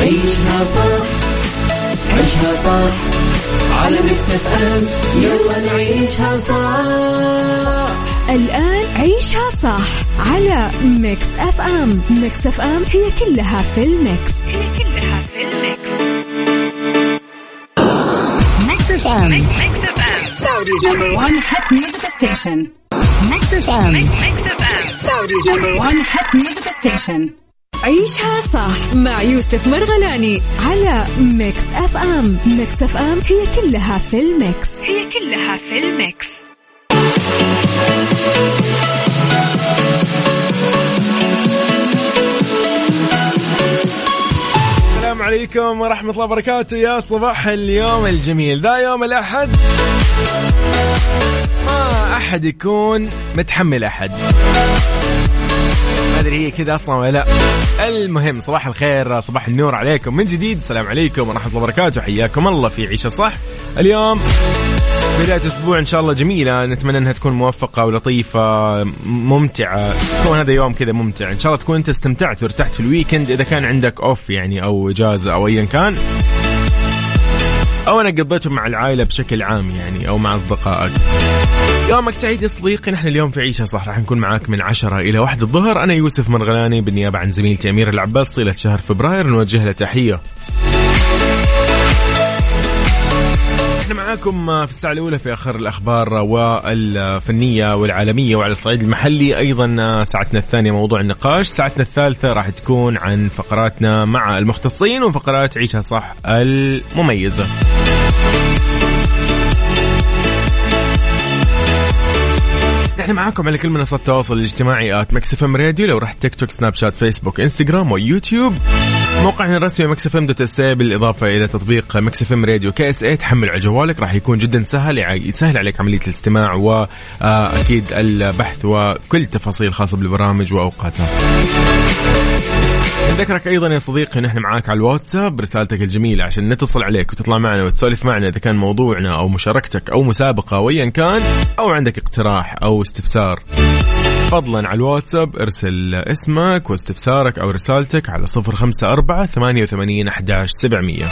عيشها صح عيشها صح. على ميكس اف ام يلا نعيشها صح. الآن عيشها صح على ميكس اف ام ميكس اف ام هي كلها في الميكس. هي كلها في الميكس. ميكس اف ام ميكس اف ام Saudi's number 1 hit music station ميكس اف ام ميكس اف ام Saudi's number 1 hit music station عيشها صح مع يوسف مرغلاني على ميكس أف أم. ميكس أف أم هي كلها في الميكس. هي كلها في الميكس. السلام عليكم ورحمة الله وبركاته. يا صباح اليوم الجميل. ذا يوم الأحد. ما أحد يكون متحمل أحد. ما أدري هي كذا أصلا ولا لا. المهم صباح الخير صباح النور عليكم. من جديد السلام عليكم ورحمة الله وبركاته. حياكم الله في عيشة صح. اليوم بداية أسبوع إن شاء الله جميلة. نتمنى أنها تكون موفقة ولطيفة ممتعة. تكون هذا يوم كذا ممتع. إن شاء الله تكون أنت استمتعت وارتحت في الويكند إذا كان عندك أوف يعني أو إجازة أو أيا كان. أو أنا قضيته مع العائلة بشكل عام يعني أو مع أصدقائك. يومك سعيد يا صديقي نحن اليوم في عيشة صح راح نكون معاك من عشرة إلى واحد الظهر. أنا يوسف مرغلاني بالنيابة عن زميلتي أمير العباس طيلة شهر فبراير نوجه له تحية. إحنا معاكم في الساعة الأولى في آخر الأخبار والفنية والعالمية وعلى الصعيد المحلي. أيضا ساعتنا الثانية موضوع النقاش. ساعتنا الثالثة راح تكون عن فقراتنا مع المختصين وفقرات عيشها صح المميزة. إحنا معاكم على كل منصات التواصل الاجتماعي at مكس إف إم راديو. لو رحت تيك توك سناب شات فيسبوك إنستغرام ويوتيوب موقعنا الرسمي مكس إف إم dot إس بالإضافة إلى تطبيق مكس إف إم راديو كي إس اي تحمل على جوالك راح يكون جدا سهل يسهل عليك عملية الاستماع واكيد البحث وكل تفاصيل خاصة بالبرامج وأوقاتها. نذكرك أيضا يا صديقي نحن معاك على الواتساب رسالتك الجميلة عشان نتصل عليك وتطلع معنا وتسولف معنا إذا كان موضوعنا أو مشاركتك أو مسابقة أو ايا كان أو عندك اقتراح أو استفسار. فضلا على الواتساب ارسل اسمك واستفسارك أو رسالتك على 054 88 11 700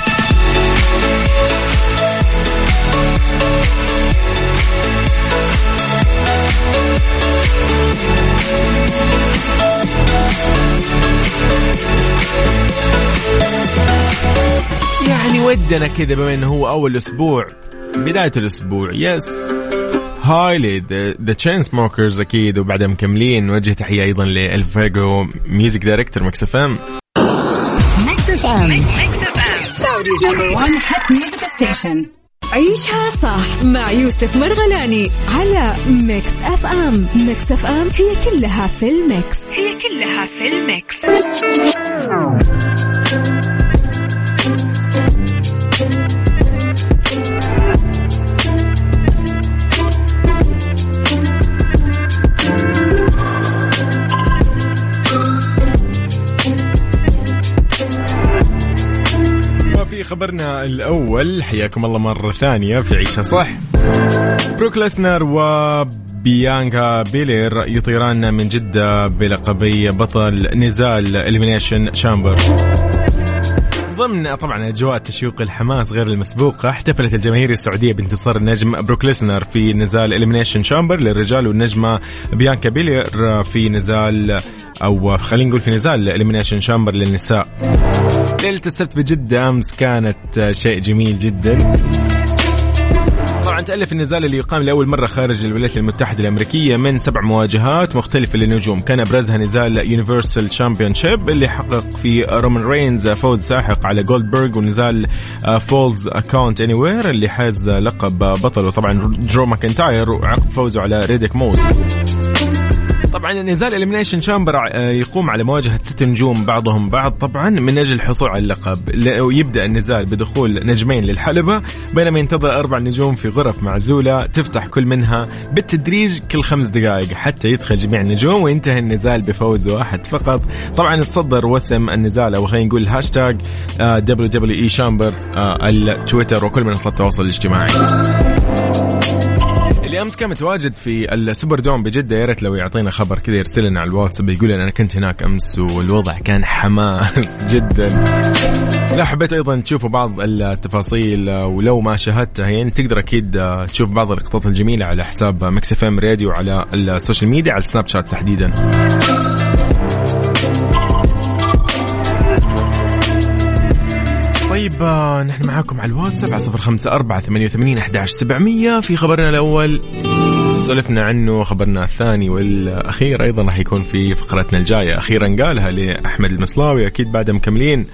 ودنا كذا بما إنه هو أول أسبوع بداية الأسبوع yes High The Chainsmokers أكيد وبعدها مكملين. نوجه تحية أيضا لإلفيجو music director Mix FM Mix FM number 1 hit music station عيشها صح مع يوسف مرغلاني على Mix FM Mix FM هي كلها في ال mix. هي كلها في ال mix. وفي خبرنا الأول حياكم الله مرة ثانية في عيشها صح. بروك ليسنر وبيانكا بيلير يطيران من جدة بلقبي بطل نزال Elimination Chamber ضمن طبعا أجواء تشويق الحماس غير المسبوقة احتفلت الجماهير السعودية بانتصار النجم بروك ليسنر في نزال Elimination Chamber للرجال والنجمة بيانكا بيلير في نزال أو خلينا نقول في نزال Elimination Chamber للنساء. ليله السبت بجدة أمس كانت شيء جميل جدا. طبعا تألف النزال اللي يقام لأول مرة خارج الولايات المتحدة الأمريكية من سبع مواجهات مختلفة للنجوم. كان أبرزها نزال Universal Championship اللي حقق في رومان رينز فوز ساحق على جولدبرغ ونزال Falls Count Anywhere اللي حاز لقب بطل وطبعا درو ماكنتاير وعقب فوزه على ريديك موس طبعا نزال Elimination Chamber يقوم على مواجهة ست نجوم بعضهم بعض. طبعا من أجل الحصول على اللقب ويبدا النزال بدخول نجمين للحلبة بينما ينتظر أربع نجوم في غرف معزوله تفتح كل منها بالتدريج كل خمس دقائق حتى يدخل جميع النجوم وينتهي النزال بفوز واحد فقط. طبعا تصدر وسم النزال أو خلينا نقول hashtag WWE Chamber التويتر وكل منصات التواصل الاجتماعي. أمس كان متواجد في ال Super Dome بجدة يا ريت لو يعطينا خبر كذا يرسل لنا على الواتساب يقول أنا كنت هناك أمس والوضع كان حماس جدا. لا حبيت أيضا تشوفوا بعض التفاصيل ولو ما شاهدتها يعني تقدر أكيد تشوف بعض اللقطات الجميلة على حساب Mix FM Radio على ال social media على السناب شات تحديدا. طيب نحن معاكم على ثمانية وثمانين أحداش سبعمية. في خبرنا الأول سولفنا عنه خبرنا الثاني والأخير أيضا راح يكون في فقرتنا الجاية. أخيرا قالها لأحمد المصلاوي أكيد بعد مكملين.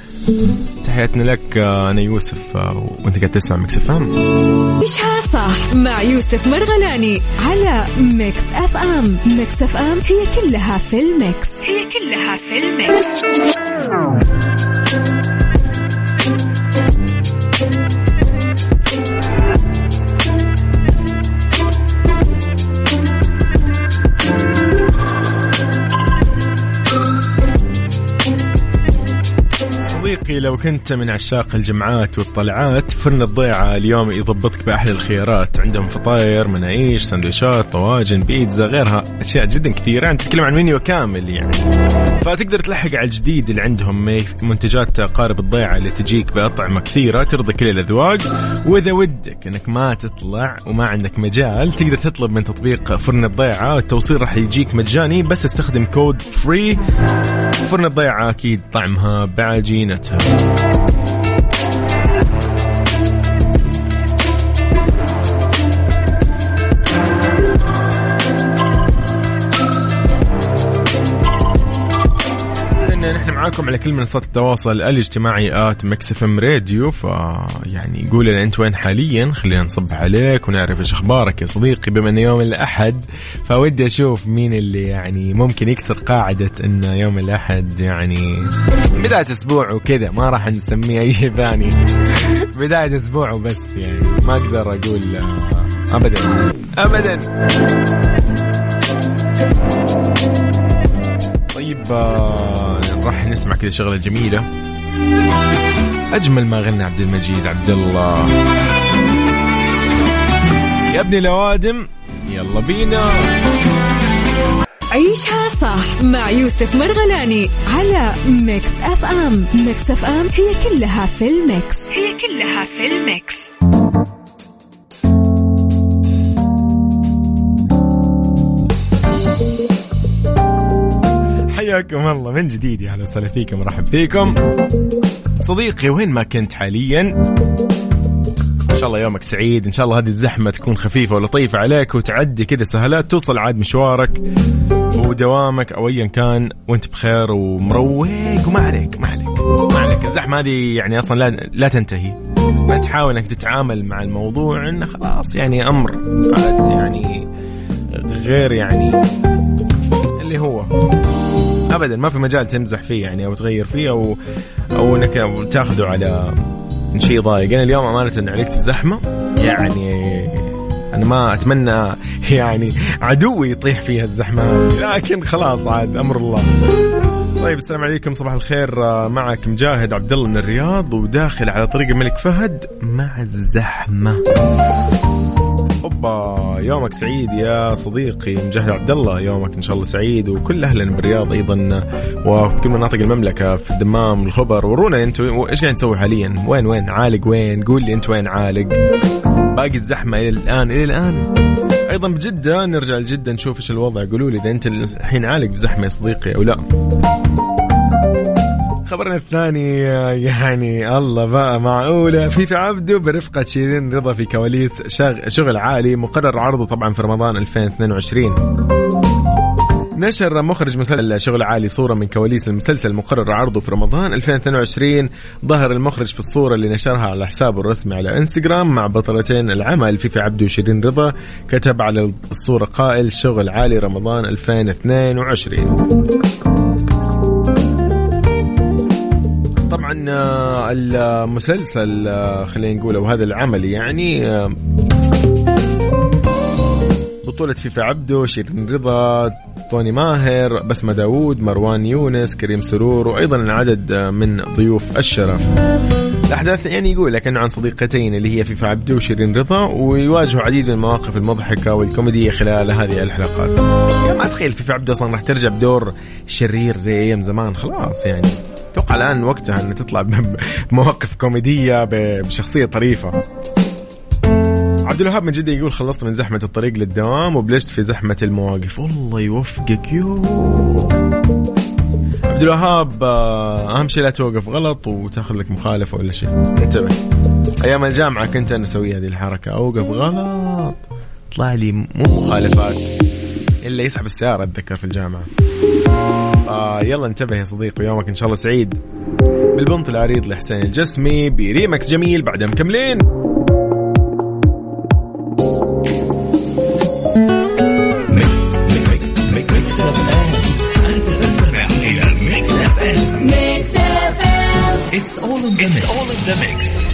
تحياتنا لك آه، أنا يوسف آه، وأنت قاعد تسمع Mix FM. عيشها صح مع يوسف مرغلاني على Mix FM. Mix FM هي كلها في ال mix. هي كلها في ال mix. صديقي لو كنت من عشاق الجمعات والطلعات فرن الضيعة اليوم يضبطك بأحلى الخيارات. عندهم فطاير مناقيش سندويشات طواجن بيتزا غيرها. أشياء جدا كثيرة. أنت تتكلم عن منيو كامل يعني. فتقدر تلحق على الجديد اللي عندهم منتجات قارب الضيعة اللي تجيك بأطعمة كثيرة ترضي كل الأذواق. وإذا ودك أنك ما تطلع وما عندك مجال تقدر تطلب من تطبيق فرن الضيعة. التوصيل راح يجيك مجاني. بس استخدم code Free. فرن الضيعة أكيد طعمها بعجينتها. نحن معاكم على كل منصات التواصل الاجتماعي at Mix FM Radio ف يعني قول لنا أنت وين حاليا خلينا نصبح عليك ونعرف إيش أخبارك يا صديقي بما إنه يوم الأحد فودي أشوف مين اللي يعني ممكن يكسر قاعدة إنه يوم الأحد يعني بداية أسبوع وكذا ما راح نسميه أي شيء ثاني. بداية أسبوع وبس يعني ما أقدر أقول آه، ابدا. ابدا. طيب آه، راح نسمع كذا شغلة جميلة. أجمل ما غنى عبد المجيد عبد الله. يا ابني لوادم يلا بينا. عيشها صح مع يوسف مرغلاني على Mix FM. Mix FM هي كلها في ال mix. هي كلها في ال mix. حياكم الله من جديد يا أهلا وسهلا فيكم ورحب فيكم. صديقي وين ما كنت حاليا إن شاء الله يومك سعيد إن شاء الله هذه الزحمة تكون خفيفة ولطيفة عليك وتعدي كذا سهلات توصل عاد مشوارك ودوامك أو ايا كان وأنت بخير ومروق. وما عليك ما عليك ما عليك. الزحمة هذه يعني أصلا لا لا تنتهي. ما تحاول إنك تتعامل مع الموضوع إنه خلاص يعني أمر يعني غير يعني اللي هو. ابدا ما في مجال تمزح فيه يعني أو تغير فيه أو أو إنك تاخذه على شيء ضايق. أنا اليوم أمانة عليك في زحمه يعني أنا ما أتمنى يعني عدوي يطيح فيها الزحمة. لكن خلاص عاد أمر الله. طيب السلام عليكم صباح الخير. معك مجاهد عبد الله من الرياض وداخل على طريق الملك فهد مع الزحمة. اوبا يومك سعيد يا صديقي مجاهد عبد الله. يومك إن شاء الله سعيد وكل اهلنا بالرياض أيضا وكل مناطق المملكة في الدمام الخبر ورونا أنتم إيش قاعد تسوي حاليا؟ وين وين؟ عالق وين؟ قول لي أنت وين عالق. باقي الزحمة إلى الآن إلى الآن. أيضا بجدة نرجع لجدة نشوف إيش الوضع. قولوا لي إذا أنت الحين عالق بزحمة يا صديقي أو لا. خبرنا الثاني يعني الله بقى معقولة. فيفي عبده برفقة شيرين رضا في كواليس شغل عالي مقرر عرضه طبعا في رمضان 2022 نشر مخرج مسلسل شغل عالي صورة من كواليس المسلسل المقرر عرضه في رمضان 2022 ظهر المخرج في الصورة اللي نشرها على حسابه الرسمي على إنستغرام مع بطلتين العمل فيفي عبده وشيرين رضا كتب على الصورة قائل شغل عالي رمضان 2022 طبعا المسلسل خلينا نقول أو هذا العمل يعني بطولة فيفي عبده شيرين رضا طوني ماهر بسمة داوود مروان يونس كريم سرور وأيضا العدد من ضيوف الشرف. الأحداث يعني يقول لك أنه عن صديقتين اللي هي فيفي عبده وشيرين رضا ويواجهوا عديد من المواقف المضحكة والكوميدية خلال هذه الحلقات. يعني ما أتخيل فيفي عبده أصلا راح ترجع بدور شرير زي أيام زمان خلاص يعني. أتوقع الآن وقتها إن تطلع بمواقف كوميدية بشخصية طريفة. عبد الوهاب من جدة يقول خلصت من زحمة الطريق للدوام وبلشت في زحمة المواقف. والله يوفقك يو. عبد الوهاب آه، أهم شيء لا توقف غلط وتاخذ لك مخالفة ولا شيء. انتبه. أيام الجامعة كنت أنا أسوي هذه الحركة. أوقف غلط. طلع لي مو مخالفات. إلا يسحب السيارة أتذكر في الجامعة. آه يلا انتبه يا صديقي ويومك إن شاء الله سعيد بالبنط العريض لحسين الجسمي بريمكس جميل بعدها مكملين It's all in the mix. all in the mix.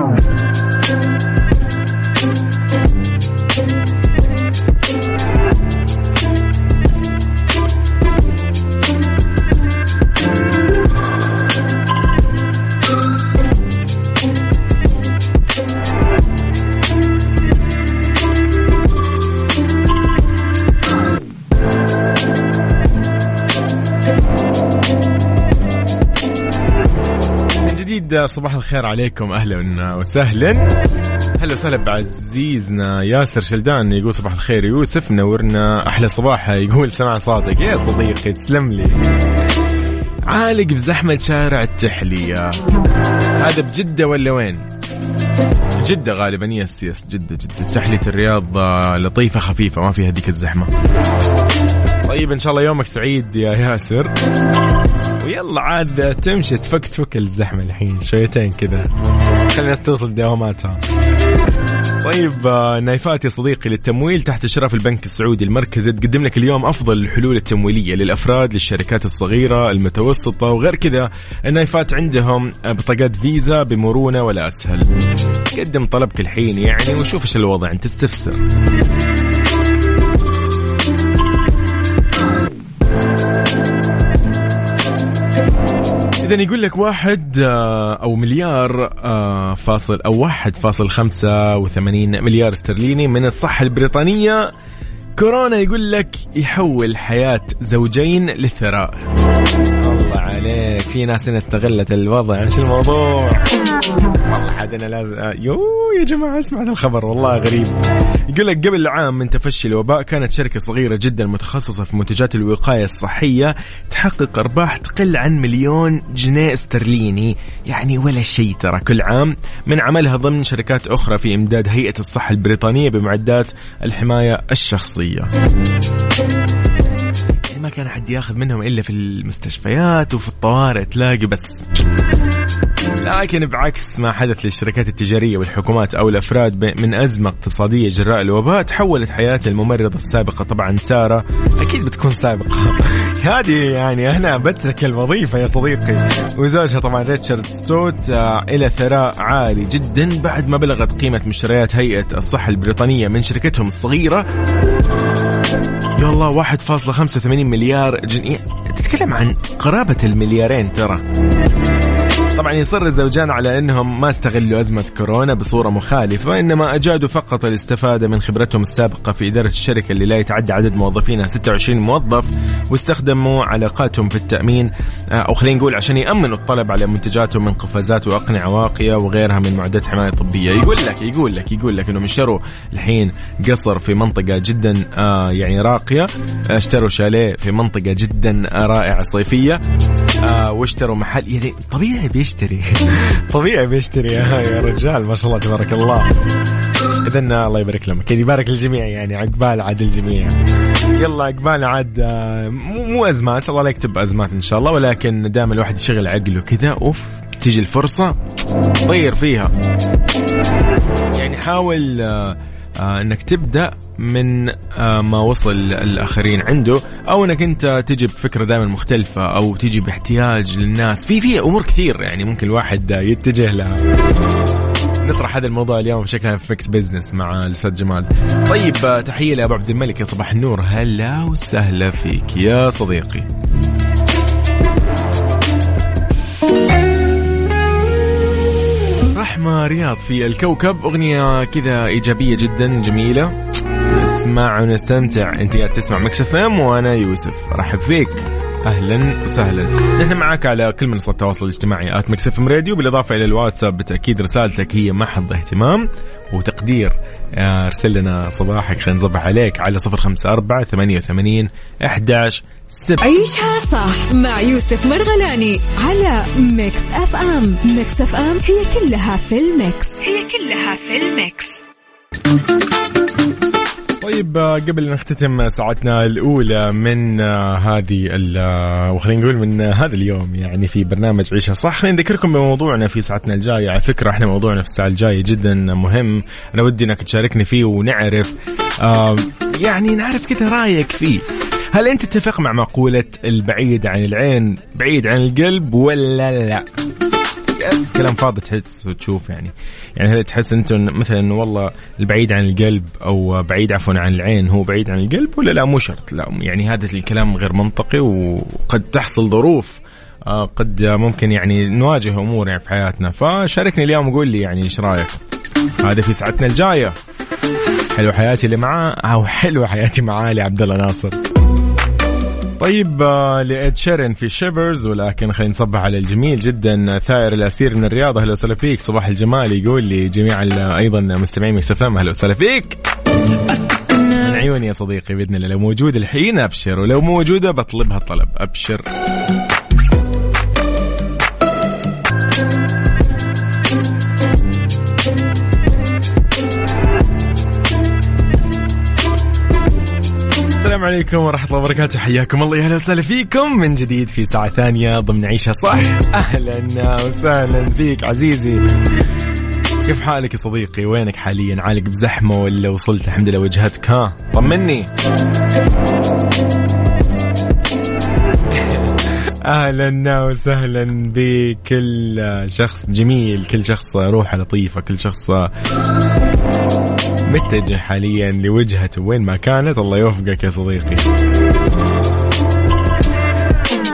صباح الخير عليكم أهلا وسهلا. هلا وسهلا بعزيزنا ياسر شلدان يقول صباح الخير يوسف منورنا أحلى صباح يقول سمع صوتك. يا صديقي تسلم لي. عالق بزحمة شارع التحلية. هذا بجدة ولا وين؟ جدة غالبا يس يس جدة جدة. تحلية الرياض لطيفة خفيفة ما فيها هذيك الزحمة. طيب إن شاء الله يومك سعيد يا ياسر. ويلا عاد تمشي تفك تفك الزحمة الحين شويتين كذا. خلي الناس توصل دواماتها طيب آه، نايفات يا صديقي للتمويل تحت إشراف البنك السعودي المركزي تقدم لك اليوم أفضل الحلول التمويلية للأفراد للشركات الصغيرة المتوسطة وغير كذا النايفات عندهم بطاقات فيزا بمرونة ولا أسهل. قدم طلبك الحين يعني وشوف إيش الوضع أنت تستفسر إذا يقول لك واحد آه، أو مليار آه، فاصل أو واحد فاصل خمسة وثمانين مليار استرليني من الصحة البريطانية. كورونا يقول لك يحول حياة زوجين للثراء عليك. في ناس هنا استغلت الوضع. إيش الموضوع. والله حد أنا لازم آه، يو يا جماعة اسمع هذا الخبر والله غريب. يقول لك قبل عام من تفشي الوباء كانت شركة صغيرة جدا متخصصة في منتجات الوقاية الصحية تحقق أرباح تقل عن مليون جنيه استرليني. يعني ولا شيء ترى. كل عام من عملها ضمن شركات أخرى في إمداد هيئة الصحة البريطانية بمعدات الحماية الشخصية. كان حد ياخذ منهم إلا في المستشفيات وفي الطوارئ تلاقي بس. لكن بعكس ما حدث للشركات التجارية والحكومات أو الأفراد من أزمة اقتصادية جراء الوباء تحولت حياة الممرضة السابقة طبعا سارة. أكيد بتكون سابقة. هذه يعني أنا بترك الوظيفة يا صديقي. وزوجها طبعا ريتشارد ستوت آه، إلى ثراء عالي جدا بعد ما بلغت قيمة مشتريات هيئة الصحة البريطانية من شركتهم الصغيرة. يا الله 1.85 مليار جنيه تتكلم عن قرابة المليارين ترى. طبعا يصر الزوجان على إنهم ما استغلوا أزمة كورونا بصورة مخالفة إنما أجادوا فقط الاستفادة من خبرتهم السابقة في إدارة الشركة اللي لا يتعدى عدد موظفينها 26 موظف واستخدموا علاقاتهم في التأمين. آه، أو خلينا نقول عشان يأمنوا الطلب على منتجاتهم من قفازات وأقنعة واقية وغيرها من معدات حماية طبية. يقول لك يقول لك يقول لك إنهم اشتروا الحين قصر في منطقة جدا آه يعني راقية. اشتروا شاليه في منطقة جدا رائعة صيفية. آه واشتروا محل يعني طبيعي بيش بيشتري. طبيعي بيشتري. يا رجال ما شاء الله تبارك الله. اذا الله يبارك لهم. كذا يبارك للجميع يعني عقبال عاد الجميع. يلا عقبال عاد آه، مو أزمات. الله لا يكتب أزمات إن شاء الله. ولكن دائما الواحد يشغل عقله كذا أوف تيجي الفرصة طير فيها. يعني حاول آه إنك تبدأ من آه ما وصل الآخرين عنده أو إنك أنت تجي بفكرة دائما مختلفة أو تجي باحتياج للناس. في في أمور كثير يعني ممكن الواحد يتجه لها. نطرح هذا الموضوع اليوم بشكل في Mix Business مع الأستاذ جمال. طيب آه، تحية لأبو عبد الملك يا صباح النور. هلا وسهلا فيك يا صديقي. رحمة رياض في الكوكب. أغنية كذا إيجابية جدا جميلة. نسمع ونستمتع. أنت قاعد تسمع Mix FM وأنا يوسف. أرحب فيك. أهلا وسهلا. نحن معك على كل منصات التواصل الاجتماعي at Mix FM Radio. بالإضافة إلى الواتساب بالتاكيد رسالتك هي محط اهتمام وتقدير. آه، أرسل لنا صباحك خلينا نصبح عليك على 054 88 11 سبت عيشها صح مع يوسف مرغلاني على Mix FM. Mix FM هي كلها في ال mix. هي كلها في ال mix. طيب آه، قبل نختتم ساعتنا الأولى من آه، هذه آه، وخلينا نقول من هذا اليوم يعني في برنامج عيشها صح خلينا نذكركم بموضوعنا في ساعتنا الجاية. على فكرة إحنا موضوعنا في الساعة الجاية جدا مهم. أنا ودي إنك تشاركني فيه ونعرف يعني نعرف كذا رأيك فيه. هل أنت تتفق مع مقولة البعيد عن العين بعيد عن القلب ولا لا؟ يس كلام فاضي تحس وتشوف يعني. يعني هل تحس انت مثلا والله البعيد عن القلب أو بعيد عفوا عن العين هو بعيد عن القلب ولا لا؟ مو شرط لا. يعني هذا الكلام غير منطقي وقد تحصل ظروف آه، قد ممكن يعني نواجه أمور يعني في حياتنا. فشاركني اليوم وقول لي يعني إيش رأيك؟ هذا في ساعتنا الجاية. حلو حياتي اللي معاه أو حلوة حياتي مع علي عبد الله ناصر. طيب آه، ل Ed Sheeran في Shivers ولكن خلينا نصبح على الجميل جدا ثائر الأسير من الرياض. أهلا وسهلا فيك. صباح الجمال يقول لي جميع أيضا مستمعين Mix أهلا وسهلا فيك. من عيوني يا صديقي بإذن الله. لو موجود الحين أبشر ولو موجودة بطلبها طلب أبشر. السلام عليكم ورحمة الله وبركاته. حياكم الله يا أهلا وسهلا فيكم. من جديد في ساعة ثانية ضمن عيشها صح. أهلا وسهلا فيك عزيزي. كيف حالك يا صديقي؟ وينك حاليا؟ عالق بزحمة ولا وصلت؟ الحمد لله وجهتك ها؟ طمني. أهلا وسهلا بكل شخص جميل. كل شخص روحه لطيفة. كل شخص متجه حاليا لوجهته وين ما كانت. الله يوفقك يا صديقي.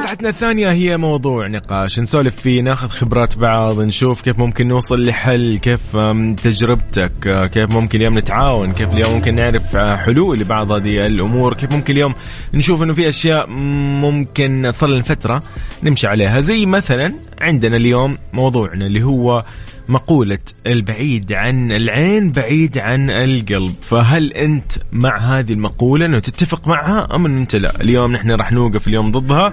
ساعتنا الثانية هي موضوع نقاش. نسولف فيه ناخذ خبرات بعض نشوف كيف ممكن نوصل لحل كيف تجربتك كيف ممكن اليوم نتعاون كيف اليوم ممكن نعرف حلول لبعض هذه الأمور كيف ممكن اليوم نشوف أنه في أشياء ممكن صار لنا فترة نمشي عليها. زي مثلا عندنا اليوم موضوعنا اللي هو مقولة البعيد عن العين بعيد عن القلب. فهل أنت مع هذه المقولة؟ أنه تتفق معها أم أن أنت لا؟ اليوم نحن راح نوقف اليوم ضدها.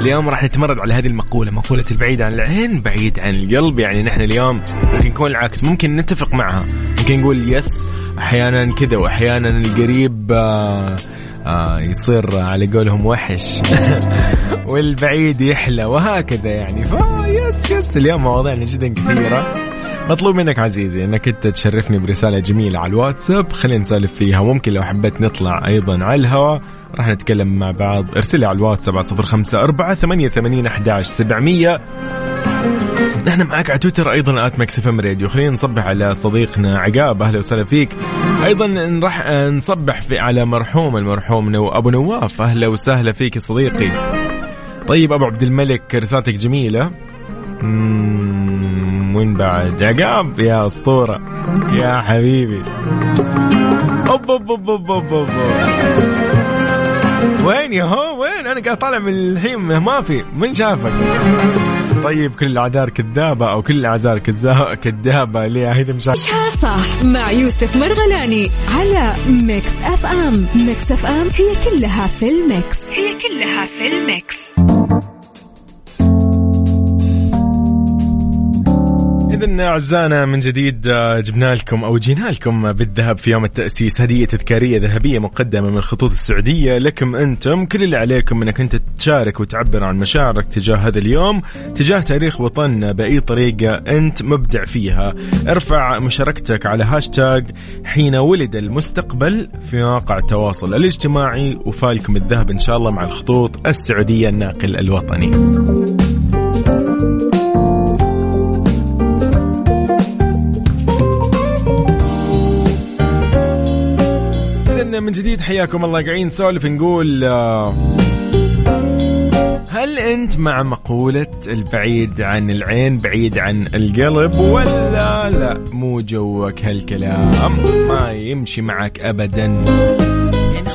اليوم راح نتمرد على هذه المقولة مقولة البعيد عن العين بعيد عن القلب. يعني نحن اليوم ممكن يكون العكس ممكن نتفق معها. ممكن نقول yes أحيانا كذا وأحيانا القريب آه آه يصير على قولهم وحش. والبعيد يحلى وهكذا يعني. ف yes yes اليوم مواضيعنا جدا كثيرة. مطلوب منك عزيزي انك انت تشرفني برسالة جميلة على الواتساب. خلينا نسولف فيها. ممكن لو حبيت نطلع أيضا على الهواء. راح نتكلم مع بعض. ارسل على الواتساب على صفر خمسة أربعة ثمانية ثمانين أحداش سبعمية. نحن معك على تويتر أيضا at Mix FM Radio. خلينا نصبح على صديقنا عقاب. أهلا وسهلا فيك. أيضا راح نصبح في على مرحوم المرحوم نو أبو نواف. أهلا وسهلا فيك يا صديقي. طيب أبو عبد الملك رسالتك جميلة. وين بعد. عقاب يا أسطورة. يا حبيبي. أوب أوب أوب أوب أوب أوب. وين يا هو؟ وين؟ أنا قاعد طالع من الحين. ما في. من شافك؟ طيب كل الأعذار كذابة أو كل الأعذار كذابة. ليه؟ هيدي مش صح مع يوسف مرغلاني على Mix FM. Mix FM هي كلها في ال mix. هي كلها في ال mix. إذا أعزائنا من جديد آه، جبنا لكم أو جينا لكم بالذهب في يوم التأسيس. هدية تذكارية ذهبية مقدمة من الخطوط السعودية. لكم أنتم كل اللي عليكم أنك أنت تشارك وتعبر عن مشاعرك تجاه هذا اليوم تجاه تاريخ وطننا بأي طريقة أنت مبدع فيها. ارفع مشاركتك على هاشتاج حين ولد المستقبل في مواقع التواصل الاجتماعي وفالكم الذهب إن شاء الله مع الخطوط السعودية الناقل الوطني. من جديد حياكم الله. قاعدين نسولف نقول آه، هل أنت مع مقولة البعيد عن العين بعيد عن القلب ولا لا؟ مو جوك هالكلام ما يمشي معك ابدا.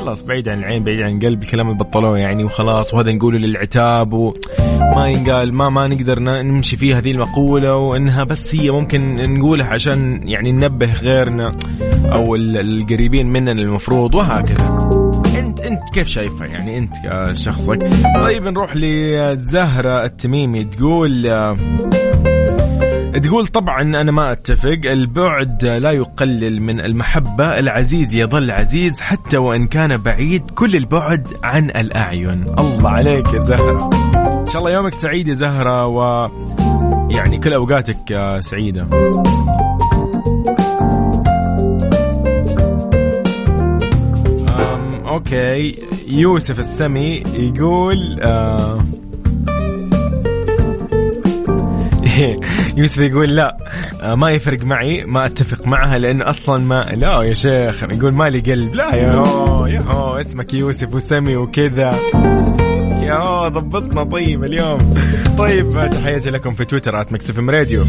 خلاص بعيد عن العين بعيد عن القلب الكلام اللي بطلوه يعني وخلاص وهذا نقوله للعتاب وما ينقال ما ما نقدر نمشي فيه هذه المقولة وإنها بس هي ممكن نقولها عشان يعني ننبه غيرنا. أو القريبين مننا المفروض وهكذا. انت أنت كيف شايفها؟ يعني أنت كشخصك. طيب نروح لزهرة التميمي. تقول تقول طبعا أنا ما أتفق. البعد لا يقلل من المحبة. العزيز يظل عزيز حتى وإن كان بعيد. كل البعد عن الأعين. الله عليك يا زهرة. إن شاء الله يومك سعيد يا زهرة و يعني كل أوقاتك سعيدة. okay. يوسف السمي يقول آه يوسف يقول لا آه، ما يفرق معي ما أتفق معها لأن أصلا ما لا يا شيخ يقول مالي قلب. لا يا هو يا هو اسمك يوسف وسمي وكذا. يا ضبطنا طيب اليوم. طيب تحياتي لكم في تويتر Mix FM Radio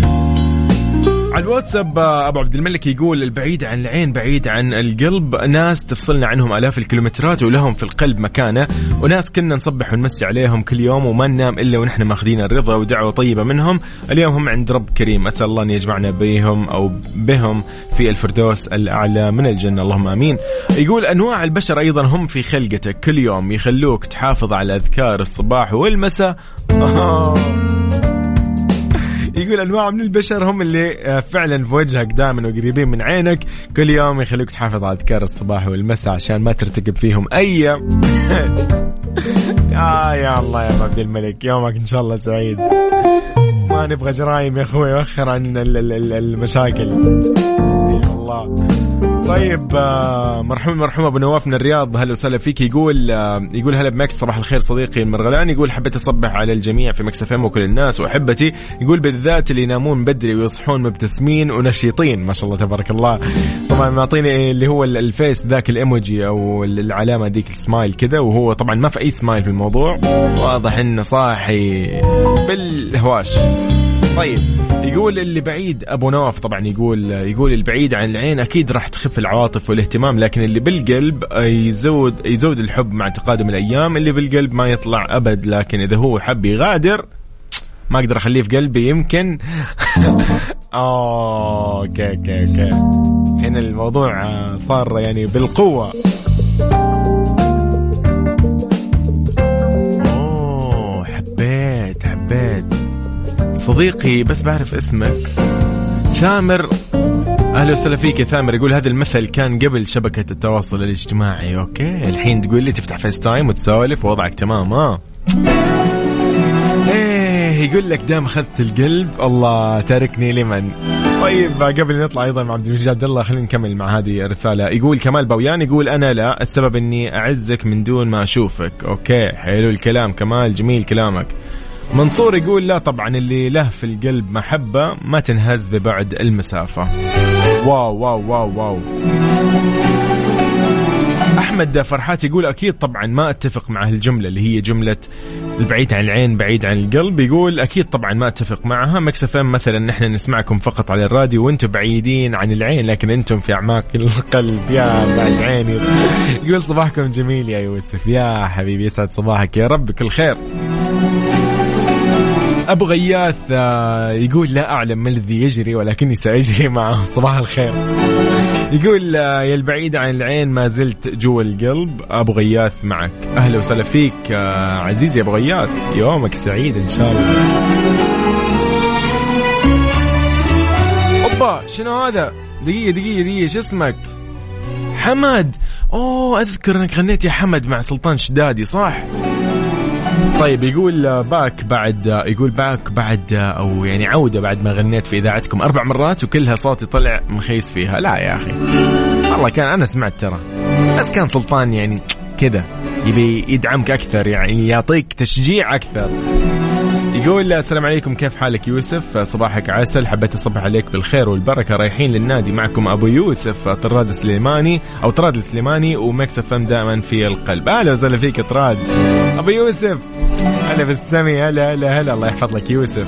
على الواتساب آه، أبو عبد الملك يقول البعيد عن العين بعيد عن القلب. ناس تفصلنا عنهم آلاف الكيلومترات ولهم في القلب مكانة. وناس كنا نصبح ونمسي عليهم كل يوم وما ننام إلا ونحن ماخذين الرضا ودعوة طيبة منهم. اليوم هم عند رب كريم. أسأل الله أن يجمعنا بهم أو بهم في الفردوس الأعلى من الجنة. اللهم آمين. يقول أنواع البشر أيضا هم في خلقتك. كل يوم يخلوك تحافظ على أذكار الصباح والمساء. يقول أنواع من البشر هم اللي آه، فعلا في وجهك دائما وقريبين من عينك كل يوم يخلوك تحافظ على أذكار الصباح والمساء عشان ما ترتكب فيهم أي آه يا الله يا عبد الملك يومك إن شاء الله سعيد. ما نبغى جرايم يا أخوي وخر عن المشاكل. يا الله. طيب آه، مرحوم مرحوم أبو نواف من الرياض هلا وسهلا فيك. يقول آه، يقول هلا ب Mix. صباح الخير صديقي المرغلاني. يقول حبيت أصبح على الجميع في Mix FM وكل الناس وأحبتي. يقول بالذات اللي ينامون بدري ويصحون مبتسمين ونشيطين. ما شاء الله تبارك الله. طبعا معطيني اللي هو ال face ذاك الإيموجي أو العلامة ذيك السمايل كذا وهو طبعا ما في أي سمايل في الموضوع. واضح إنه صاحي بالهواش. طيب يقول اللي بعيد أبو نواف طبعا يقول يقول البعيد عن العين أكيد راح تخف العواطف والاهتمام لكن اللي بالقلب يزود يزود الحب مع تقادم الأيام اللي بالقلب ما يطلع أبد لكن إذا هو حب يغادر ما أقدر أخليه في قلبي يمكن. okay okay okay. هنا الموضوع صار يعني بالقوة. أوه حبيت حبيت. صديقي بس بعرف اسمك ثامر أهلا وسهلا فيك يا ثامر. يقول هذا المثل كان قبل شبكة التواصل الاجتماعي. okay. الحين تقول لي تفتح FaceTime وتسولف ووضعك تمام ها إيه يقول لك دام أخذت القلب الله تاركني لمن؟ طيب قبل نطلع أيضا مع عبد المجيد الله خلينا نكمل مع هذه الرسالة. يقول كمال بويان يقول أنا لا السبب إني أعزك من دون ما أشوفك. okay حلو الكلام. كمال جميل كلامك. منصور يقول لا طبعا اللي له في القلب محبة ما تنهز ببعد المسافة. wow wow wow wow. أحمد فرحات يقول أكيد طبعا ما أتفق مع هالجملة اللي هي جملة البعيد عن العين بعيد عن القلب. يقول أكيد طبعا ما أتفق معها. Mix مثلا نحن نسمعكم فقط على الراديو وأنتم بعيدين عن العين لكن أنتم في أعماق القلب. يا عيني يقول صباحكم جميل يا يوسف. يا حبيبي يسعد صباحك. يا رب كل خير. أبو غياث آه، يقول لا أعلم ما الذي يجري ولكني سأجري معه. صباح الخير. يقول آه، يا البعيد عن العين ما زلت جوا القلب. أبو غياث معك. أهلا وسهلا فيك آه، عزيزي أبو غياث. يومك سعيد إن شاء الله. الله شنو هذا؟ دقيقة دقيقة دقيقة شو اسمك؟ حمد أوه أذكر إنك غنيت يا حمد مع سلطان شدادي صح؟ طيب يقول back بعد يقول back بعد أو يعني عودة بعد ما غنيت في إذاعتكم أربع مرات وكلها صوتي طلع مخيس فيها. لا يا أخي. والله كان أنا سمعت ترى. بس كان سلطان يعني كذا يبي يدعمك أكثر يعني يعطيك تشجيع أكثر. يقول السلام عليكم كيف حالك يوسف؟ صباحك عسل حبيت أصبح عليك بالخير والبركة. رايحين للنادي معكم أبو يوسف طراد السليماني أو طراد السليماني و Mix FM دائما في القلب. أهلا وسهلا فيك طراد. أبو يوسف هلا بالسمي هلا هلا هلا. الله يحفظ لك يوسف.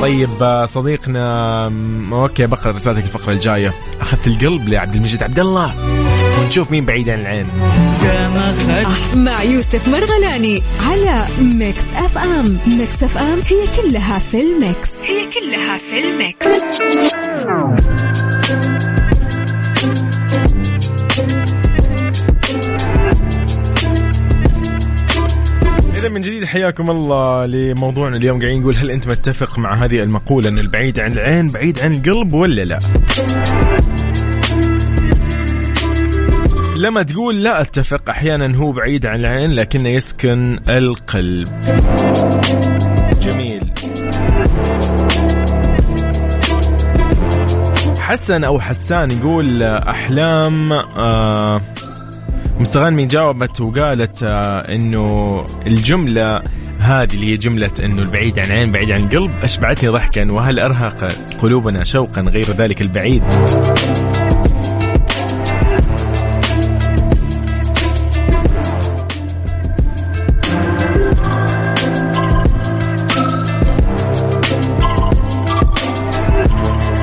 طيب صديقنا okay بقرأ رسالتك الفقرة الجاية. أخذت القلب لعبد المجيد عبد الله. ونشوف مين بعيد عن العين. مع يوسف مرغلاني على Mix FM. Mix FM هي كلها في ال mix. هي كلها في ال mix. إذا من جديد حياكم الله لموضوعنا اليوم. قاعدين نقول هل أنت متفق مع هذه المقولة أن البعيد عن العين بعيد عن القلب ولا لا؟ لما تقول لا أتفق أحيانا هو بعيد عن العين لكنه يسكن القلب. جميل. حسن أو حسان يقول أحلام آه مستغانمي جاوبت وقالت آه إنه الجملة هذه اللي هي جملة إنه البعيد عن عين بعيد عن القلب أشبعتني ضحكا وهل أرهق قلوبنا شوقا غير ذلك البعيد؟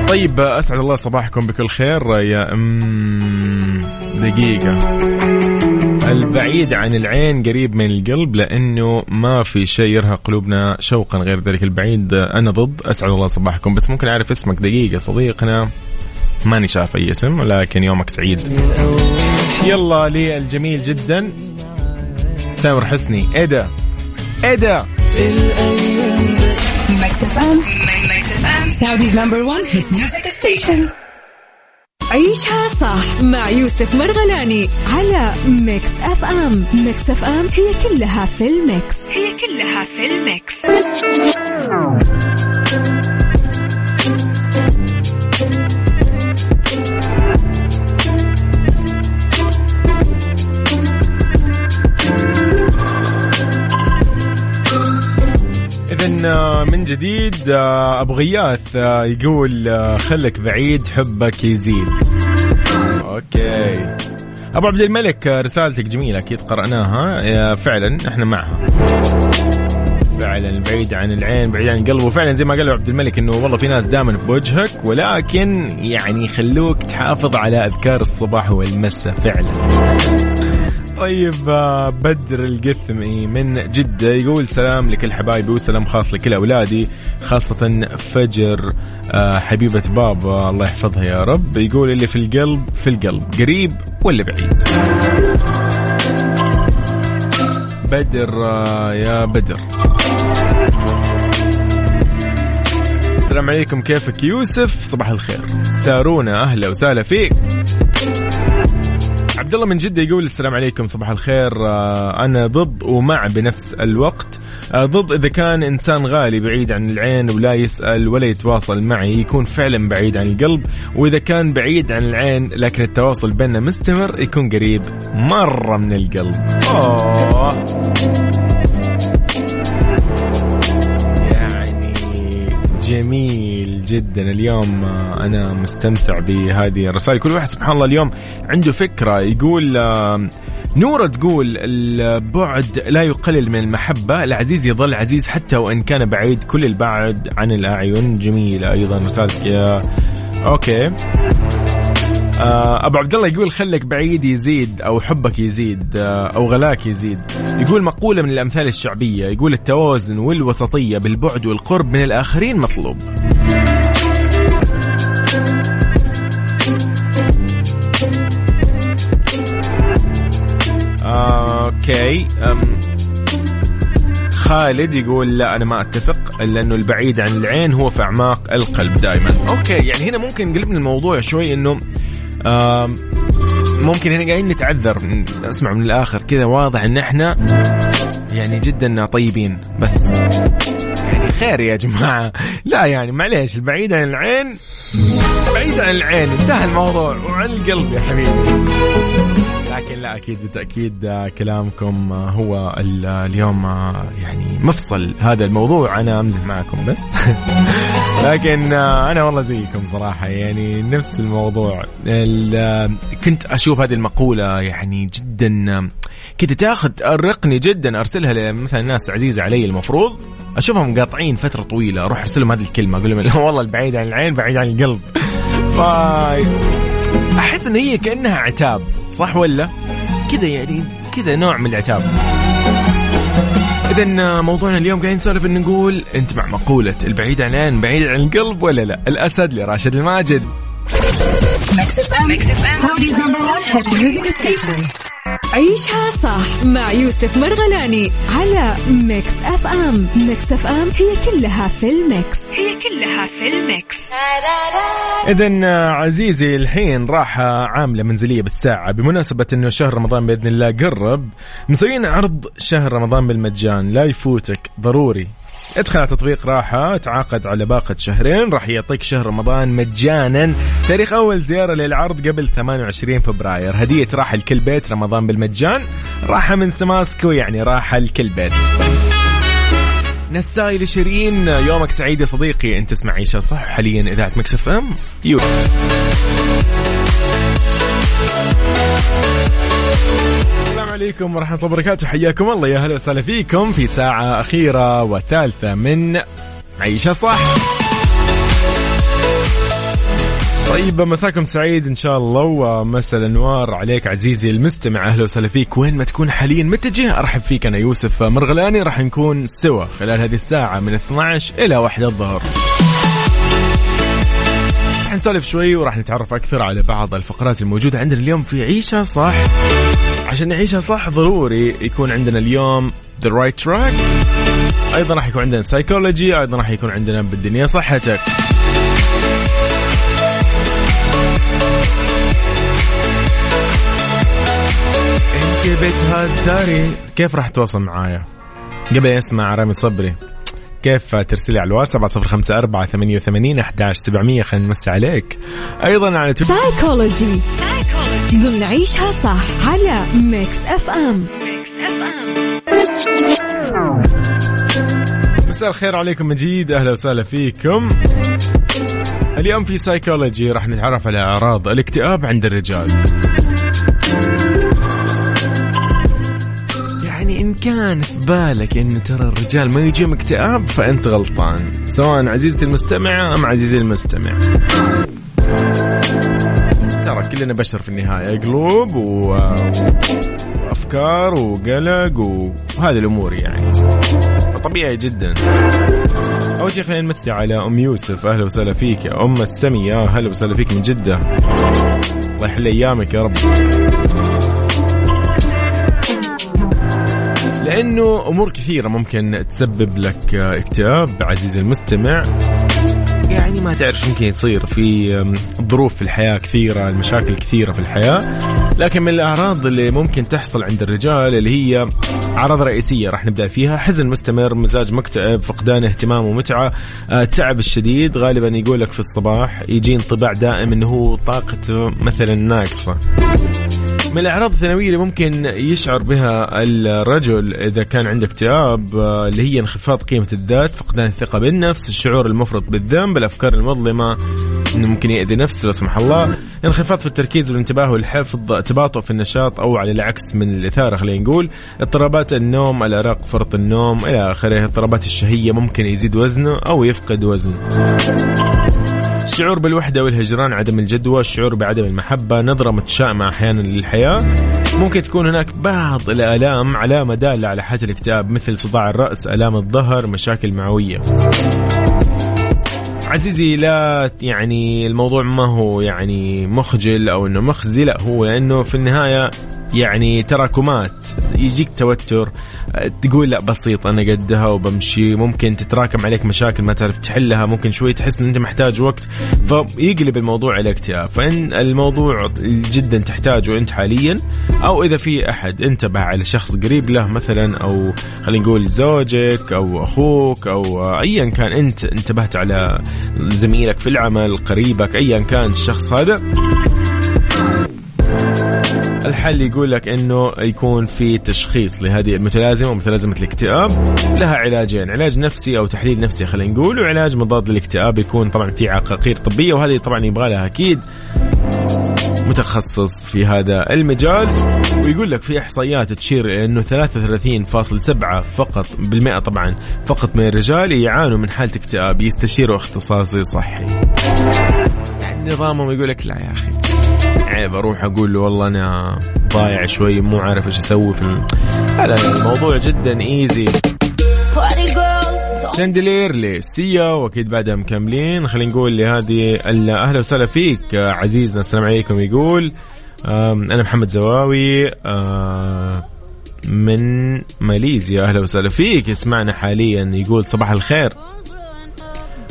طيب أسعد الله صباحكم بكل خير يا أم دقيقة. البعيد عن العين قريب من القلب لأنه ما في شيء يرهق قلوبنا شوقا غير ذلك البعيد. أنا ضد أسعد الله صباحكم. بس ممكن أعرف اسمك دقيقة صديقنا. ماني شاف أي اسم ولكن يومك سعيد. يلا للجميل جدا. تامر حسني. إيه ده إيه Saudi's number 1 hit music station عيشها صح مع يوسف مرغلاني على Mix FM Mix FM هي كلها في ال mix. هي كلها في ال mix. من جديد آه، أبو غياث آه، يقول آه، خلك بعيد حبك يزيد. أوكي. أبو عبد الملك رسالتك جميلة أكيد قرأناها. فعلا إحنا معها. فعلا بعيد عن العين بعيد عن القلب وفعلا زي ما قال عبد الملك إنه والله في ناس دائما بوجهك ولكن يعني يخلوك تحافظ على أذكار الصباح والمساء فعلا. طيب آه، بدر القثمي من جدة يقول سلام لكل حبايبي وسلام خاص لكل أولادي خاصة فجر آه، حبيبة بابا. الله يحفظها يا رب. يقول اللي في القلب في القلب قريب ولا بعيد؟ بدر آه، يا بدر. السلام عليكم كيفك؟ يوسف صباح الخير. سارونا أهلا وسهلا فيك. عبد الله من جدة يقول السلام عليكم صباح الخير. آه، أنا ضد ومع بنفس الوقت. آه، ضد إذا كان إنسان غالي بعيد عن العين ولا يسأل ولا يتواصل معي يكون فعلا بعيد عن القلب. وإذا كان بعيد عن العين لكن التواصل بيننا مستمر يكون قريب مرة من القلب. أوه. جميل جدا. اليوم أنا مستمتع بهذه الرسائل. كل واحد سبحان الله اليوم عنده فكرة. يقول نورة تقول البعد لا يقلل من المحبة. العزيز يظل عزيز حتى وإن كان بعيد. كل البعد عن الأعين. جميلة أيضا رسالتك يا أوكي. أبو عبد الله يقول خلك بعيد يزيد أو حبك يزيد آه، أو غلاك يزيد. يقول مقولة من الأمثال الشعبية يقول التوازن والوسطية بالبعد والقرب من الآخرين مطلوب. okay خالد يقول لا أنا ما أتفق لأنه البعيد عن العين هو في أعماق القلب دائما okay يعني هنا ممكن نقلبنا الموضوع شوي إنه ممكن هنا قاعدين نتعذر أسمع من الآخر كذا واضح إن إحنا يعني جدا طيبين. بس يعني خير يا جماعة. لا يعني معليش البعيد عن العين بعيد عن العين. انتهى الموضوع. وعن القلب يا حبيبي. لكن لا أكيد بالتأكيد آه، كلامكم آه، هو اليوم آه، يعني مفصل هذا الموضوع. أنا أمزح معكم بس. لكن أنا والله زيكم صراحة يعني نفس الموضوع. كنت أشوف هذه المقولة يعني جدا كذا تأخذ تأرقني جدا أرسلها لمثلا ناس عزيزة علي المفروض. أشوفهم قاطعين فترة طويلة أروح ارسل لهم هذه الكلمة أقول لهم والله البعيد عن العين بعيد عن القلب. أحس إن هي كأنها عتاب صح ولا؟ كذا يعني كذا نوع من العتاب. اذا موضوعنا اليوم قاعدين نسولف إن نقول أنت مع مقولة البعيد عن العين بعيد عن القلب ولا لا؟ الأسد لراشد الماجد. عيشها صح مع يوسف مرغلاني على Mix FM. Mix FM هي كلها في ال mix. هي كلها في ال mix. اذا عزيزي الحين راحة عاملة منزلية بالساعة. بمناسبة إنه شهر رمضان بإذن الله قرب مسويين عرض شهر رمضان بالمجان. لا يفوتك ضروري. ادخل على تطبيق راحة تعاقد على باقة شهرين راح يعطيك شهر رمضان مجانا. تاريخ أول زيارة للعرض قبل 28 فبراير. هدية راحة لكل بيت رمضان بالمجان. راحة من سماسكو يعني راحة لكل بيت. نساي لشيرين يومك سعيد يا صديقي. أنت تسمع عيشها صح حاليا إذاعة Mix FM. يو. عليكم ورحمة الله وبركاته. حياكم الله. يا هلا وسهلا فيكم في ساعة أخيرة وثالثة من عيشها صح. طيب مساكم سعيد إن شاء الله. ومساء الأنوار عليك عزيزي المستمع. أهلا وسهلا فيك. وين ما تكون حاليا متجه أرحب فيك أنا يوسف مرغلاني. راح نكون سوا خلال هذه الساعة من 12 إلى 1 الظهر. راح نسولف شوي وراح نتعرف أكثر على بعض الفقرات الموجودة عندنا اليوم في عيشها صح. عشان نعيشها صح ضروري يكون عندنا اليوم the right track أيضا راح يكون عندنا سايكولوجي أيضا راح يكون عندنا بالدنيا صحتك. إنت بيتها زاري. كيف راح تواصل معايا؟ قبل أسمع رامي صبري كيف ترسلي على الواتس 7054 88 11 700 خلينا نمسي عليك. أيضا على تويتر سايكولوجي ضمن عيشها صح على ميكس اف ام ام مساء الخير عليكم من جديد أهلا وسهلا فيكم. اليوم في سايكولوجي راح نتعرف على أعراض الاكتئاب عند الرجال. يعني إن كان في بالك إنه ترى الرجال ما يجيهم اكتئاب فأنت غلطان سواء عزيزتي المستمعة أم عزيزي المستمع. ترى كلنا بشر في النهاية. قلوب و... وأفكار وقلق وهذه الأمور يعني. طبيعي جدا. أول شيء خلينا نمسي على أم يوسف. أهلا وسهلا فيك. يا أم السمية أهلا وسهلا فيك من جدة. الله يحل أيامك يا رب. لأنه أمور كثيرة ممكن تسبب لك اكتئاب. عزيزي المستمع يعني ما تعرف يمكن يصير في ظروف في الحياة كثيرة المشاكل كثيرة في الحياة. لكن من الأعراض اللي ممكن تحصل عند الرجال اللي هي أعراض رئيسية راح نبدأ فيها. حزن مستمر مزاج مكتئب فقدان اهتمام ومتعة آه، التعب الشديد. غالبا يقول لك في الصباح يجي انطباع دائم هو طاقته مثلا ناقصة. من الأعراض الثانوية اللي ممكن يشعر بها الرجل إذا كان عنده اكتئاب آه، اللي هي انخفاض قيمة الذات فقدان الثقة بالنفس الشعور المفرط بالذنب الأفكار المظلمة إنه ممكن يأذي نفسه لا سمح الله. انخفاض في التركيز والانتباه والحفظ تباطؤ في النشاط أو على العكس من الإثارة خلينا نقول. اضطرابات النوم الارق فرط النوم إلى آخره. اضطرابات الشهية ممكن يزيد وزنه أو يفقد وزنه. الشعور بالوحدة والهجران عدم الجدوى الشعور بعدم المحبة نظرة متشائمة أحيانا للحياة. ممكن تكون هناك بعض الآلام علامة دالة على حالة الاكتئاب مثل صداع الرأس آلام الظهر مشاكل معوية. عزيزي لا يعني الموضوع ما هو يعني مخجل أو إنه مخزي لا هو لأنه في النهاية يعني تراكمات يجيك توتر تقول لا بسيط أنا قدها وبمشي. ممكن تتراكم عليك مشاكل ما تعرف تحلها ممكن شوي تحس إن أنت محتاج وقت فيقلب الموضوع إلى اكتئاب. فإن الموضوع جدا تحتاجه أنت حاليا أو إذا في أحد انتبه على شخص قريب له مثلا أو خلينا نقول زوجك أو أخوك أو ايا كان أنت انتبهت على زميلك في العمل قريبك ايا كان الشخص هذا. الحل. يقول لك إنه يكون في تشخيص لهذه المتلازمة ومتلازمة الاكتئاب. لها علاجين علاج نفسي أو تحليل نفسي خلينا نقول وعلاج مضاد للاكتئاب يكون طبعا في عقاقير طبية وهذه طبعا يبغى لها أكيد متخصص في هذا المجال. ويقول لك في إحصائيات تشير إلى إنه 33.7 فقط بالمئة طبعا فقط من الرجال يعانوا من حالة اكتئاب يستشيروا أختصاصي صحي. يعني نظامهم يقول لك لا يا أخي. عيب أروح أقول له والله أنا ضايع شوي مو عارف إيش أسوي في هذا الموضوع جدا ايزي شاندلير لسيا وأكيد بعدها مكملين. خلينا نقول لهذه أهلا وسهلا فيك. عزيزنا السلام عليكم. يقول أنا محمد زواوي من ماليزيا. أهلا وسهلا فيك. يسمعنا حاليا. يقول صباح الخير.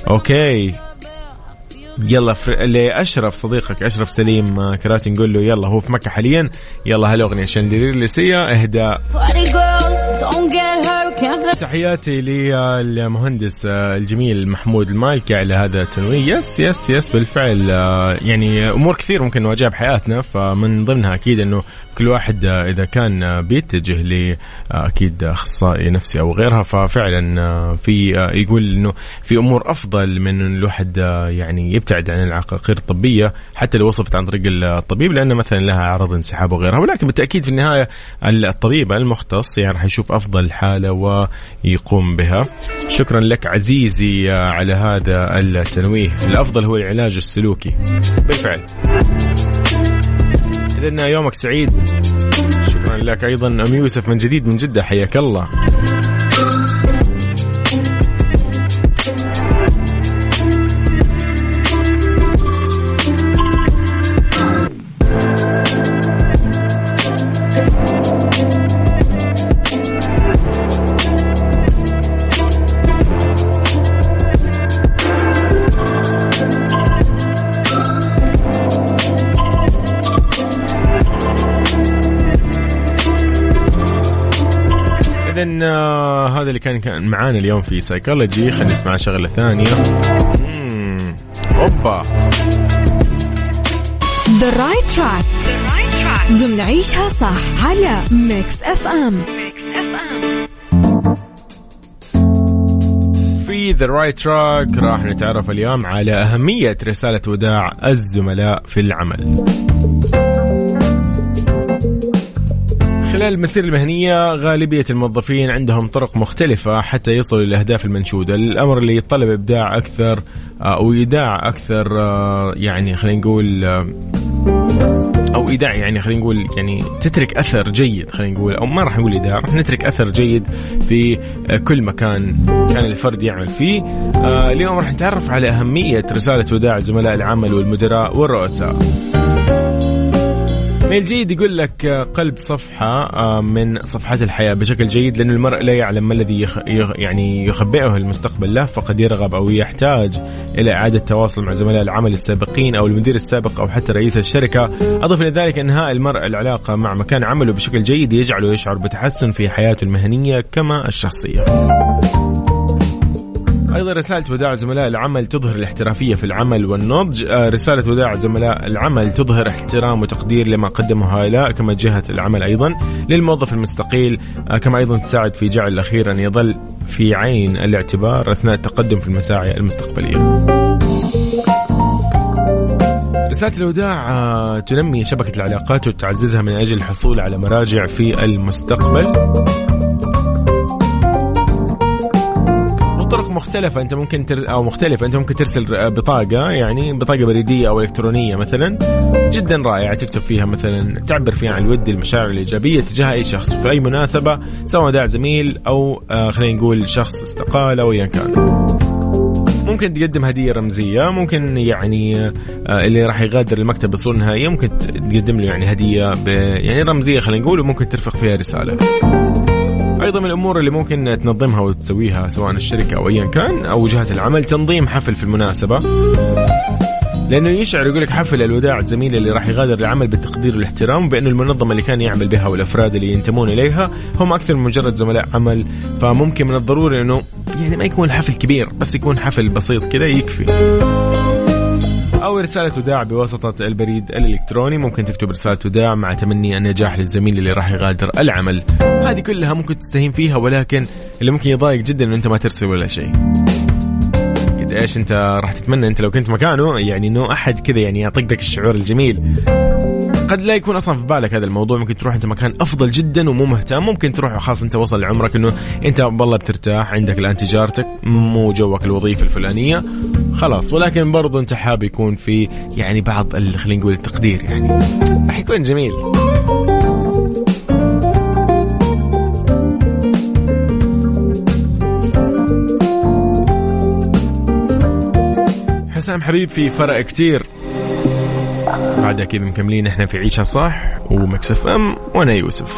okay. يلا فر... لأشرف صديقك أشرف سليم آه، كراتي نقول له يلا هو في مكة حاليا. يلا هالاغنيه Chandelier ل Sia اهداء تحياتي للمهندس آه، الجميل محمود المالكي على هذا التنويه. yes yes yes بالفعل آه، يعني أمور كثير ممكن نواجهها بحياتنا فمن ضمنها أكيد إنه كل واحد إذا كان بيتجه ل أكيد أخصائي نفسي أو غيرها ففعلا في يقول إنه في أمور أفضل من الواحد يعني يبتعد عن العقاقير الطبية حتى لو وصفت عن طريق الطبيب لأن مثلا لها أعراض انسحاب وغيرها. ولكن بالتأكيد في النهاية الطبيب المختص يعني راح يشوف أفضل حالة ويقوم بها. شكرا لك عزيزي على هذا التنويه. الأفضل هو العلاج السلوكي. بالفعل. اذا يومك سعيد. شكرا لك أيضا أم يوسف من جديد من جدة. حياك الله. اللي كان معانا اليوم في سايكولوجي خلينا نسمع شغلة ثانية. أوبا. the right track ضمن عيشها صح على Mix FM في the right track راح نتعرف اليوم على أهمية رسالة وداع الزملاء في العمل. خلال المسيرة المهنية غالبية الموظفين عندهم طرق مختلفة حتى يصلوا للأهداف المنشودة. الأمر اللي يتطلب إبداع أكثر آه، أو إيداع أكثر آه، يعني خلينا نقول آه، أو إيداع يعني خلينا نقول يعني تترك أثر جيد خلينا نقول أو ما راح نقول إيداع راح نترك أثر جيد في كل مكان كان الفرد يعمل فيه. اليوم راح نتعرف على أهمية رسالة وداع زملاء العمل والمدراء والرؤساء. ميل جيد يقول لك آه، قلب صفحة آه، من صفحات الحياة بشكل جيد لأن المرء لا يعلم ما الذي يخ... يعني يخبئه المستقبل له فقد يرغب أو يحتاج إلى إعادة تواصل مع زملاء العمل السابقين أو المدير السابق أو حتى رئيس الشركة. أضف إلى ذلك إنهاء المرء العلاقة مع مكان عمله بشكل جيد يجعله يشعر بتحسن في حياته المهنية كما الشخصية. أيضا رسالة وداع زملاء العمل تظهر الاحترافية في العمل والنضج. آه، رسالة وداع زملاء العمل تظهر احترام وتقدير لما قدمه هؤلاء كما جهة العمل أيضا. للموظف المستقيل آه، كما أيضا تساعد في جعل الأخير أن يظل في عين الاعتبار أثناء التقدم في المساعي المستقبلية. رسالة الوداع آه، تنمي شبكة العلاقات وتعززها من أجل الحصول على مراجع في المستقبل. طرق مختلفة أنت ممكن تر... أو مختلفة. أنت ممكن ترسل بطاقة يعني بطاقة بريدية أو إلكترونية مثلا. جدا رائعة تكتب فيها مثلا تعبر فيها عن الود المشاعر الإيجابية تجاه أي شخص. في أي مناسبة سواء داع زميل أو آه خلينا نقول شخص استقال أو أيا كان. ممكن تقدم هدية رمزية. ممكن يعني آه اللي راح يغادر المكتب بصورة نهائية ممكن تقدم له يعني هدية يعني رمزية خلينا نقول وممكن ترفق فيها رسالة. أيضا من الأمور اللي ممكن تنظمها وتسويها سواء الشركة أو ايا كان أو جهه العمل تنظيم حفل في المناسبة. لأنه يشعر يقول لك حفل الوداع الزميل اللي راح يغادر العمل بالتقدير والاحترام بانه المنظمة اللي كان يعمل بها والأفراد اللي ينتمون إليها هم أكثر من مجرد زملاء عمل. فممكن من الضروري إنه يعني ما يكون الحفل كبير بس يكون حفل بسيط كذا يكفي. أو رسالة وداع بواسطة البريد الإلكتروني. ممكن تكتب رسالة وداع مع تمني النجاح للزميل اللي راح يغادر العمل. هذه كلها ممكن تستهين فيها ولكن اللي ممكن يضايق جدا أنه أنت ما ترسل ولا شيء. قد إيش أنت راح تتمنى أنت لو كنت مكانه؟ يعني إنه أحد كذا يعني يعطيك ذاك الشعور الجميل. قد لا يكون أصلا في بالك هذا الموضوع. ممكن تروح أنت مكان أفضل جدا ومو مهتم. ممكن تروح وخاص أنت وصل لعمرك إنه أنت والله بترتاح عندك الآن تجارتك مو جوك الوظيفة الفلانية. خلاص ولكن برضو انت حاب يكون في يعني بعض خلينا نقول التقدير يعني. راح يكون جميل. حسام حبيب في فرق كتير. بعد أكيد مكملين إحنا في عيشها صح و Mix FM وأنا يوسف.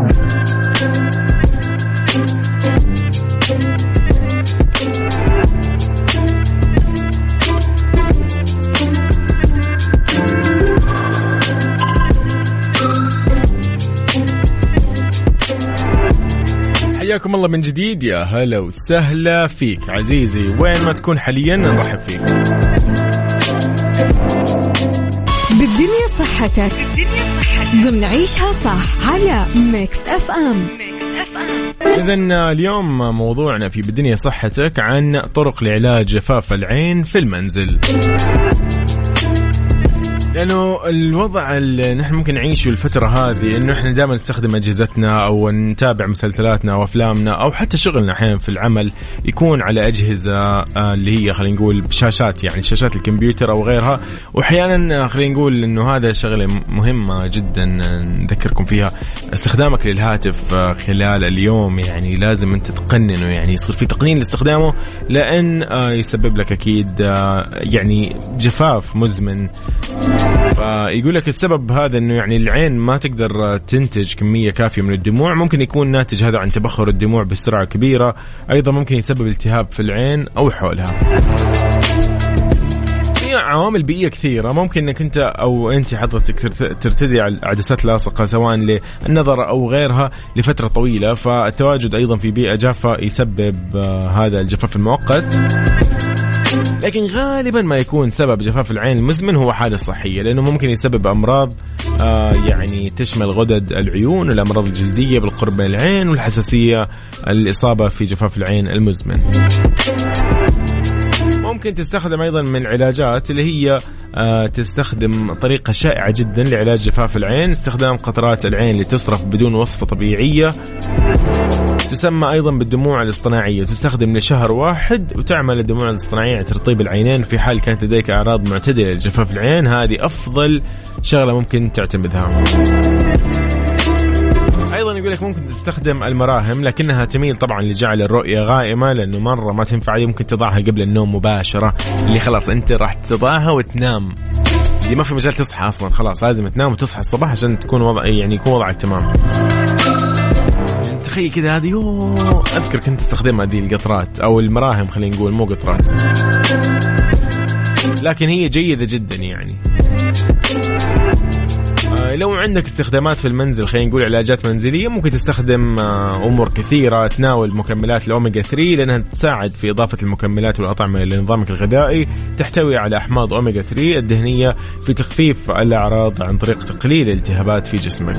حياكم الله من جديد. يا هلا وسهلا فيك. عزيزي وين ما تكون حاليا نرحب فيك. بالدنيا صحتك. بالدنيا صحتك ضمن عيشها صح على Mix FM إذا اليوم موضوعنا في بالدنيا صحتك عن طرق لعلاج جفاف العين في المنزل. لأنه الوضع اللي نحن ممكن نعيشه الفترة هذه إنه إحنا دائما نستخدم أجهزتنا أو نتابع مسلسلاتنا وافلامنا أو حتى شغلنا أحيانا في العمل يكون على أجهزة آه، اللي هي خلينا نقول شاشات يعني شاشات الكمبيوتر أو غيرها. واحيانا خلينا نقول إنه هذا شغلة مهمة جدا نذكركم فيها. استخدامك للهاتف آه، خلال اليوم يعني لازم أنت تقننه يعني يصير في تقنين لاستخدامه لأن آه، يسبب لك أكيد يعني جفاف مزمن. فيقول لك السبب هذا إنه يعني العين ما تقدر تنتج كمية كافية من الدموع. ممكن يكون ناتج هذا عن تبخر الدموع بسرعة كبيرة. أيضا ممكن يسبب التهاب في العين أو حولها. في عوامل بيئية كثيرة. ممكن إنك أنت أو أنت حضرتك ترتدي عدسات لاصقة سواء للنظر أو غيرها لفترة طويلة. فالتواجد أيضا في بيئة جافة يسبب آه، هذا الجفاف المؤقت. لكن غالبا ما يكون سبب جفاف العين المزمن هو حالة صحية لأنه ممكن يسبب أمراض آه يعني تشمل غدد العيون والامراض الجلدية بالقرب من العين والحساسية الإصابة في جفاف العين المزمن. ممكن تستخدم أيضا من العلاجات اللي هي آه تستخدم طريقة شائعة جدا لعلاج جفاف العين استخدام قطرات العين اللي تصرف بدون وصفة طبيعية. تسمى أيضا بالدموع الاصطناعية. تستخدم لشهر واحد وتعمل الدموع الاصطناعيه ترطيب العينين في حال كانت لديك أعراض معتدلة لجفاف العين. هذه أفضل شغلة ممكن تعتمدها. يقول لك ممكن تستخدم المراهم لكنها تميل طبعا لجعل الرؤية غائمة لأنه مرة ما تنفع ممكن تضعها قبل النوم مباشرة اللي خلاص أنت راح تضعها وتنام. دي ما في مجال تصحى أصلا خلاص لازم تنام وتصحى الصباح عشان تكون وضع يعني يكون وضعك تمام. تخيل كذا هذه أذكر كنت أستخدمها هذه القطرات أو المراهم خلينا نقول مو قطرات. لكن هي جيدة جدا يعني. لو عندك استخدامات في المنزل خلينا نقول علاجات منزلية ممكن تستخدم آه، أمور كثيرة تناول مكملات الاوميجا 3 لأنها تساعد في إضافة المكملات والأطعمة لنظامك الغذائي. تحتوي على أحماض اوميجا 3 الدهنية في تخفيف الأعراض عن طريق تقليل الالتهابات في جسمك.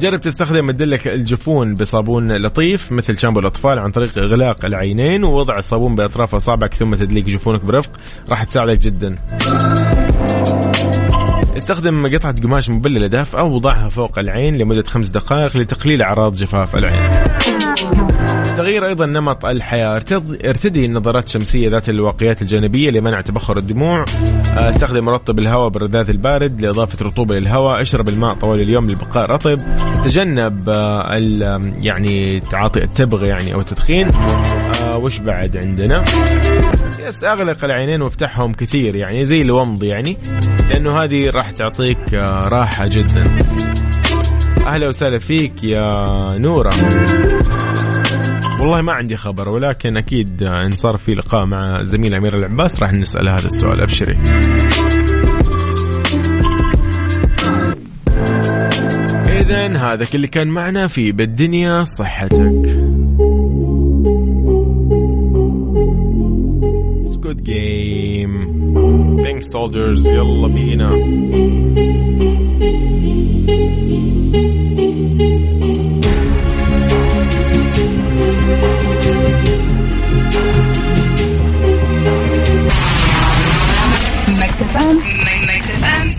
جرب تستخدم مدلك الجفون بصابون لطيف مثل شامبو الأطفال عن طريق إغلاق العينين ووضع الصابون باطراف اصابعك ثم تدليك جفونك برفق. راح تساعدك جدا. استخدم قطعة قماش مبللة دافئة وضعها فوق العين لمدة خمس دقائق لتقليل أعراض جفاف العين. تغيير أيضا نمط الحياة. ارتدي النظارات الشمسية ذات الواقيات الجانبية لمنع تبخر الدموع. آه، استخدم مرطب الهواء بالرذاذ البارد لإضافة رطوبة للهواء. اشرب الماء طوال اليوم للبقاء رطب. تجنب آه، يعني تعاطي التبغ يعني أو التدخين. وش بعد عندنا؟ يس أغلق العينين وافتحهم كثير يعني زي الومض يعني لأنه هذه راح تعطيك راحة جدا. أهلا وسهلا فيك يا نورة. والله ما عندي خبر ولكن أكيد إن صار في لقاء مع زميل أمير العباس راح نسأل هذا السؤال أبشري. اذا هذا كل اللي كان معنا في بالدنيا صحتك. soldiers يلا بينا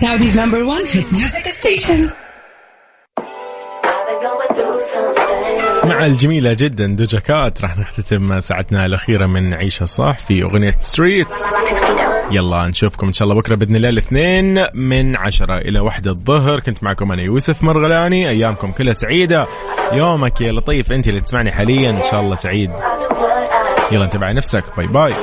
Saudi's number one hit music station. مع الجميلة جدا Doja Cat راح نختتم ساعتنا الأخيرة من عيشها صح في أغنية Streets يلا نشوفكم إن شاء الله بكرة بإذن الله الاثنين من عشرة إلى واحدة الظهر كنت معكم أنا يوسف مرغلاني أيامكم كلها سعيدة يومك يا لطيف أنت اللي تسمعني حاليا إن شاء الله سعيد يلا انتبه على نفسك باي باي